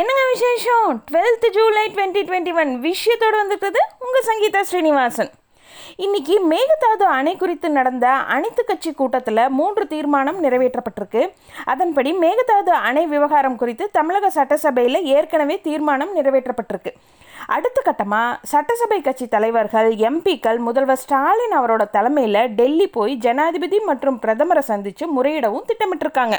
என்னங்க விசேஷம்? Twelfth July twenty twenty one விஷயத்தோடு வந்துட்டது உங்கள் சங்கீதா ஸ்ரீனிவாசன். இன்னைக்கு மேகதாது அணை குறித்து நடந்த அனைத்து கட்சி கூட்டத்தில் மூன்று தீர்மானம் நிறைவேற்றப்பட்டிருக்கு. அதன்படி மேகதாது அணை விவகாரம் குறித்து தமிழக சட்டசபையில் ஏற்கனவே தீர்மானம் நிறைவேற்றப்பட்டிருக்கு. அடுத்த கட்டமாக சட்டசபை கட்சி தலைவர்கள் எம்பிக்கள் முதல்வர் ஸ்டாலின் அவரோட தலைமையில் டெல்லி போய் ஜனாதிபதி மற்றும் பிரதமரை சந்தித்து முறையிடவும் திட்டமிட்டிருக்காங்க.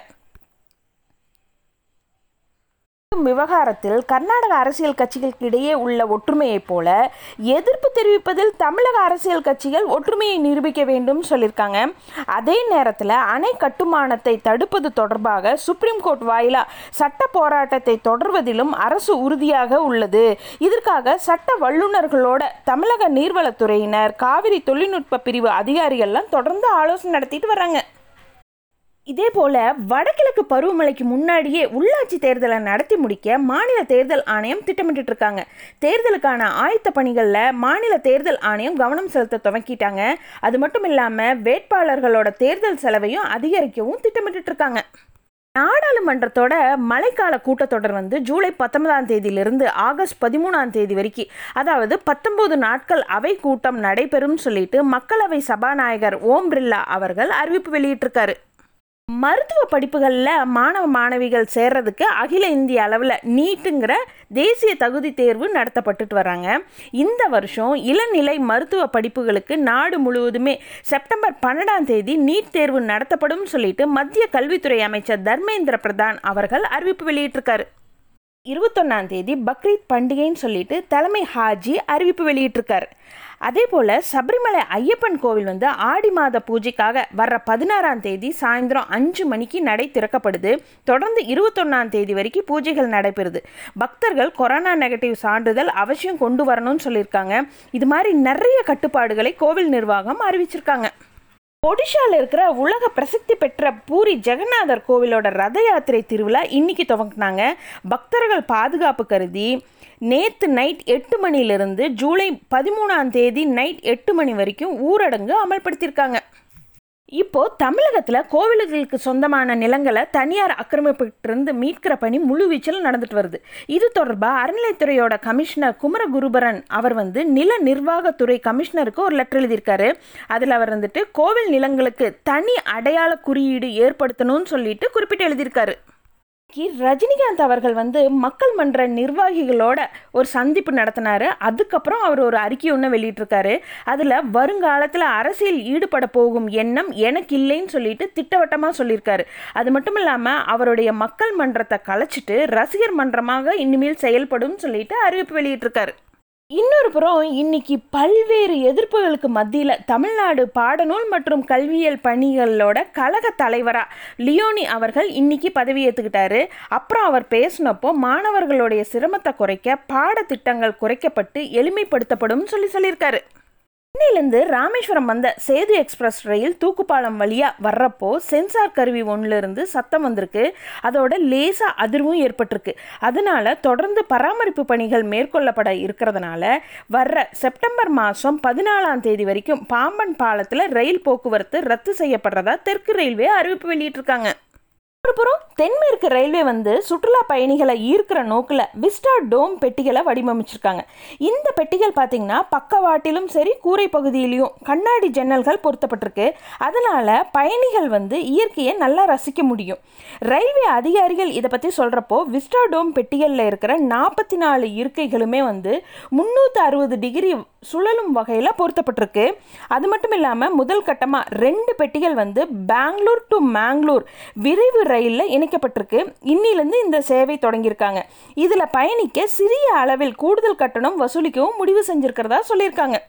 விவகாரத்தில் கர்நாடக அரசியல் கட்சிகளுக்கு இடையே உள்ள ஒற்றுமையைப் போல எதிர்ப்பு தெரிவிப்பதில் தமிழக அரசியல் கட்சிகள் ஒற்றுமையை நிரூபிக்க வேண்டும் சொல்லியிருக்காங்க. அதே நேரத்தில் அணை கட்டுமானத்தை தடுப்பது தொடர்பாக சுப்ரீம் கோர்ட் வாயிலா சட்ட போராட்டத்தை தொடர்வதிலும் அரசு உறுதியாக உள்ளது. இதற்காக சட்ட வல்லுநர்களோட தமிழக நீர்வளத்துறையினர் காவிரி தொழில்நுட்ப பிரிவு அதிகாரிகள்லாம் தொடர்ந்து ஆலோசனை நடத்திட்டு வராங்க. இதே போல வடகிழக்கு பருவமழைக்கு முன்னாடியே உள்ளாட்சி தேர்தலை நடத்தி முடிக்க மாநில தேர்தல் ஆணையம் திட்டமிட்டு இருக்காங்க தேர்தலுக்கான ஆயத்த பணிகளில் மாநில தேர்தல் ஆணையம் கவனம் செலுத்த துவக்கிட்டாங்க. அது மட்டும் இல்லாமல் வேட்பாளர்களோட தேர்தல் செலவையும் அதிகரிக்கவும் திட்டமிட்டு இருக்காங்க நாடாளுமன்றத்தோட மழைக்கால கூட்டத்தொடர் வந்து ஜூலை பத்தொன்பதாம் தேதியிலிருந்து ஆகஸ்ட் பதிமூணாம் தேதி வரைக்கும் அதாவது பத்தொன்பது நாட்கள் அவை கூட்டம் நடைபெறும் சொல்லிட்டு மக்களவை சபாநாயகர் ஓம் பிர்லா அவர்கள் அறிவிப்பு வெளியிட்டிருக்காரு. மருத்துவ படிப்புகளில் மாணவ மாணவிகள் சேர்றதுக்கு அகில இந்திய அளவில் நீட்டுங்கிற தேசிய தகுதி தேர்வு நடத்தப்பட்டுட்டு வராங்க. இந்த வருஷம் இளநிலை மருத்துவ படிப்புகளுக்கு நாடு முழுவதுமே செப்டம்பர் பன்னெண்டாம் தேதி நீட் தேர்வு நடத்தப்படும் சொல்லிட்டு மத்திய கல்வித்துறை அமைச்சர் தர்மேந்திர பிரதான் அவர்கள் அறிவிப்பு வெளியிட்டிருக்காரு. இருபத்தொன்னாம் தேதி பக்ரீத் பண்டிகைன்னு சொல்லிட்டு தலைமை ஹாஜி அறிவிப்பு வெளியிட்டிருக்கார். அதே போல் சபரிமலை ஐயப்பன் கோவில் வந்து ஆடி மாத பூஜைக்காக வர்ற பதினாறாம் தேதி சாயந்தரம் அஞ்சு மணிக்கு நடை திறக்கப்படுது. தொடர்ந்து இருபத்தொன்னாம் தேதி வரைக்கும் பூஜைகள் நடைபெறுது. பக்தர்கள் கொரோனா நெகட்டிவ் சான்றிதழ் அவசியம் கொண்டு வரணும்னு சொல்லியிருக்காங்க. இது மாதிரி நிறைய கட்டுப்பாடுகளை கோவில் நிர்வாகம் அறிவிச்சிருக்காங்க. ஒடிஷாவில் இருக்கிற உலக பிரசித்தி பெற்ற பூரி ஜெகநாதர் கோவிலோட ரத யாத்திரை திருவிழா இன்னைக்கு துவங்கினாங்க. பக்தர்கள் பாதுகாப்பு கருதி நேற்று நைட் எட்டு மணிலிருந்து ஜூலை பதிமூணாம் தேதி நைட் எட்டு மணி வரைக்கும் ஊரடங்கு அமல்படுத்தியிருக்காங்க. இப்போ தமிழகத்தில் கோவில்களுக்கு சொந்தமான நிலங்களை தனியார் ஆக்கிரமிப்பிட்டிருந்து மீட்கிற பணி முழுவீச்சில் நடந்துட்டு வருது. இது தொடர்பாக அறநிலைத்துறையோட கமிஷனர் குமரகுருபரன் அவர் வந்து நில நிர்வாகத்துறை கமிஷனருக்கு ஒரு லெட்டர் எழுதியிருக்காரு. அதில் அவர் வந்துட்டு கோவில் நிலங்களுக்கு தனி அடையாள குறியீடு ஏற்படுத்தணும்னு சொல்லிட்டு குறிப்பிட்டு எழுதியிருக்காரு. ரஜினிகாந்த் அவர்கள் வந்து மக்கள் மன்ற நிர்வாகிகளோட ஒரு சந்திப்பு நடத்தினாரு. அதுக்கப்புறம் அவர் ஒரு அறிக்கை ஒன்று வெளியிட்டிருக்காரு. அதில் வருங்காலத்தில் அரசியல் ஈடுபட போகும் எண்ணம் எனக்கு இல்லைன்னு சொல்லிட்டு திட்டவட்டமாக சொல்லியிருக்காரு. அது மட்டும் இல்லாமல் அவருடைய மக்கள் மன்றத்தை கலைச்சிட்டு ரசிகர் மன்றமாக இனிமேல் செயல்படும் சொல்லிட்டு அறிவிப்பு வெளியிட்டிருக்காரு. இன்னொரு புறம் இன்னைக்கு பல்வேறு எதிர்ப்புகளுக்கு மத்தியில் தமிழ்நாடு பாடநூல் மற்றும் கல்வியியல் பணிகளோட கழக தலைவராக லியோனி அவர்கள் இன்னைக்கு பதவியேற்றுக்கிட்டாரு அப்புறம் அவர் பேசினப்போ மாணவர்களுடைய சிரமத்தை குறைக்க பாடத்திட்டங்கள் குறைக்கப்பட்டு எளிமைப்படுத்தப்படும் சொல்லி சொல்லியிருக்காரு. சென்னையிலேருந்து ராமேஸ்வரம் வந்த சேது எக்ஸ்பிரஸ் ரயில் தூக்குப்பாலம் வழியாக வர்றப்போ சென்சார் கருவி ஒன்றிலிருந்து சத்தம் வந்திருக்கு. அதோட லேசாக அதிர்வும் ஏற்பட்டிருக்கு. அதனால தொடர்ந்து பராமரிப்பு பணிகள் மேற்கொள்ளப்பட இருக்கிறதுனால வர்ற செப்டம்பர் மாதம் பதினாலாம் தேதி வரைக்கும் பாம்பன் பாலத்தில் ரயில் போக்குவரத்து ரத்து செய்யப்படுறதா தெற்கு ரயில்வே அறிவிப்பு வெளியிட்டிருக்காங்க. அப்புறம் தென்மேற்கு ரயில்வே வந்து சுற்றுலா பயணிகளை ஈர்க்கிற நோக்கில் விஸ்டா டோம் பெட்டிகளை வடிவமைச்சிருக்காங்க. இந்த பெட்டிகள் பார்த்தீங்கன்னா பக்கவாட்டிலும் சரி கூரை பகுதியிலையும் கண்ணாடி ஜன்னல்கள் பொருத்தப்பட்டிருக்கு. அதனால் பயணிகள் வந்து இயற்கையை நல்லா ரசிக்க முடியும். ரயில்வே அதிகாரிகள் இதை பற்றி சொல்கிறப்போ விஸ்டா டோம் பெட்டிகளில் இருக்கிற நாற்பத்தி நாலு இருக்கைகளுமே வந்து முந்நூற்றி அறுபது டிகிரி சுழலும் வகையில் பொருத்தப்பட்டிருக்கு. அது மட்டும் இல்லாமல் முதல் கட்டமாக ரெண்டு பெட்டிகள் வந்து பெங்களூர் டு மேங்களூர் விரைவு ரயிலில் இணைக்கப்பட்டிருக்கு. இன்னிலிருந்து இந்த சேவை தொடங்கியிருக்காங்க. இதில் பயணிக்க சிறிய அளவில் கூடுதல் கட்டணம் வசூலிக்கவும் முடிவு செஞ்சுருக்கிறதா சொல்லியிருக்காங்க.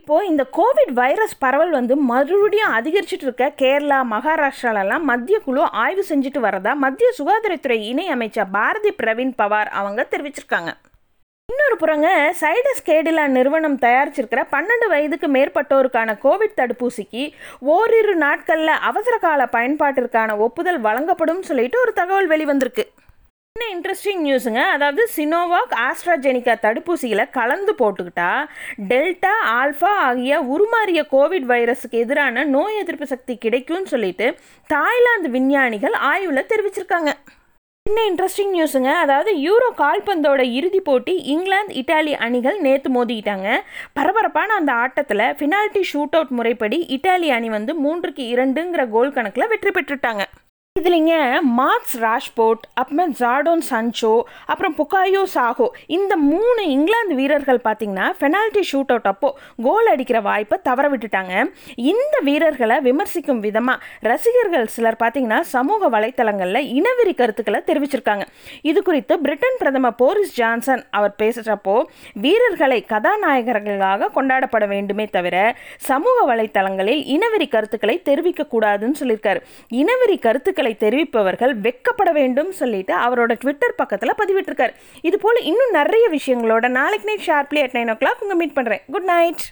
இப்போது இந்த கோவிட் வைரஸ் பரவல் வந்து மறுபடியும் அதிகரிச்சுட்டு இருக்க கேரளா மகாராஷ்டிராலெல்லாம் மத்திய குழு ஆய்வு செஞ்சுட்டு வரதா மத்திய சுகாதாரத்துறை இணை அமைச்சர் பாரதி பிரவீன் பவார் அவங்க தெரிவிச்சிருக்காங்க. இன்னொரு புறங்க சைடஸ் கேடிலா நிறுவனம் தயாரிச்சிருக்கிற பன்னெண்டு வயதுக்கு மேற்பட்டோருக்கான கோவிட் தடுப்பூசிக்கு ஓரிரு நாட்களில் அவசர கால பயன்பாட்டிற்கான ஒப்புதல் வழங்கப்படும் சொல்லிட்டு ஒரு தகவல் வெளிவந்திருக்கு. என்ன இன்ட்ரெஸ்டிங் நியூஸுங்க அதாவது சினோவாக் ஆஸ்ட்ராஜெனிகா தடுப்பூசியில் கலந்து போட்டுக்கிட்டா டெல்டா ஆல்ஃபா ஆகிய உருமாறிய கோவிட் வைரஸுக்கு எதிரான நோய் எதிர்ப்பு சக்தி கிடைக்கும்னு சொல்லிட்டு தாய்லாந்து விஞ்ஞானிகள் ஆய்வில் தெரிவிச்சிருக்காங்க. இன்னும் இன்ட்ரெஸ்டிங் நியூஸுங்க அதாவது யூரோ கால்பந்தோட இறுதிப் போட்டி இங்கிலாந்து இட்டாலி அணிகள் நேற்று மோதிக்கிட்டாங்க. பரபரப்பான அந்த ஆட்டத்தில் ஃபினால்டி ஷூட் அவுட் முறைப்படி இட்டாலி அணி வந்து மூன்றுக்கு இரண்டுங்கிற கோல் கணக்கில் வெற்றி பெற்றுட்டாங்க. இதுலிங்க மார்க்ஸ் ராஷ்போர்ட் அப்புறம் ஜார்டோன் சன்ச்சோ அப்புறம் புகாயோ சாகோ இந்த மூணு இங்கிலாந்து வீரர்கள் பார்த்தீங்கன்னா பெனால்டி ஷூட் அவுட் அப்போ கோல் அடிக்கிற வாய்ப்பை தவற விட்டுட்டாங்க. இந்த வீரர்களை விமர்சிக்கும் விதமாக ரசிகர்கள் சிலர் பார்த்தீங்கன்னா சமூக வலைத்தளங்களில் இனவெறி கருத்துக்களை தெரிவிச்சிருக்காங்க. இது குறித்து பிரிட்டன் பிரதமர் போரிஸ் ஜான்சன் அவர் பேசுகிறப்போ வீரர்களை கதாநாயகர்களாக கொண்டாடப்பட வேண்டுமே தவிர சமூக வலைத்தளங்களில் இனவெறி கருத்துக்களை தெரிவிக்கக்கூடாதுன்னு சொல்லியிருக்காரு. இனவெறி கருத்துக்களை கருத்துக்களை தெரிவிப்பவர்கள் வெக்கப்பட வேண்டும் சொல்லிட்டு அவரோட ட்விட்டர் பக்கத்தில் பதிவிட்டிருக்காரு. இது போல் இன்னும் நிறைய விஷயங்களோட நாளைக்கு night sharply at nine o'clock உங்கள் மீட் பண்ணுறேன் குட் நைட்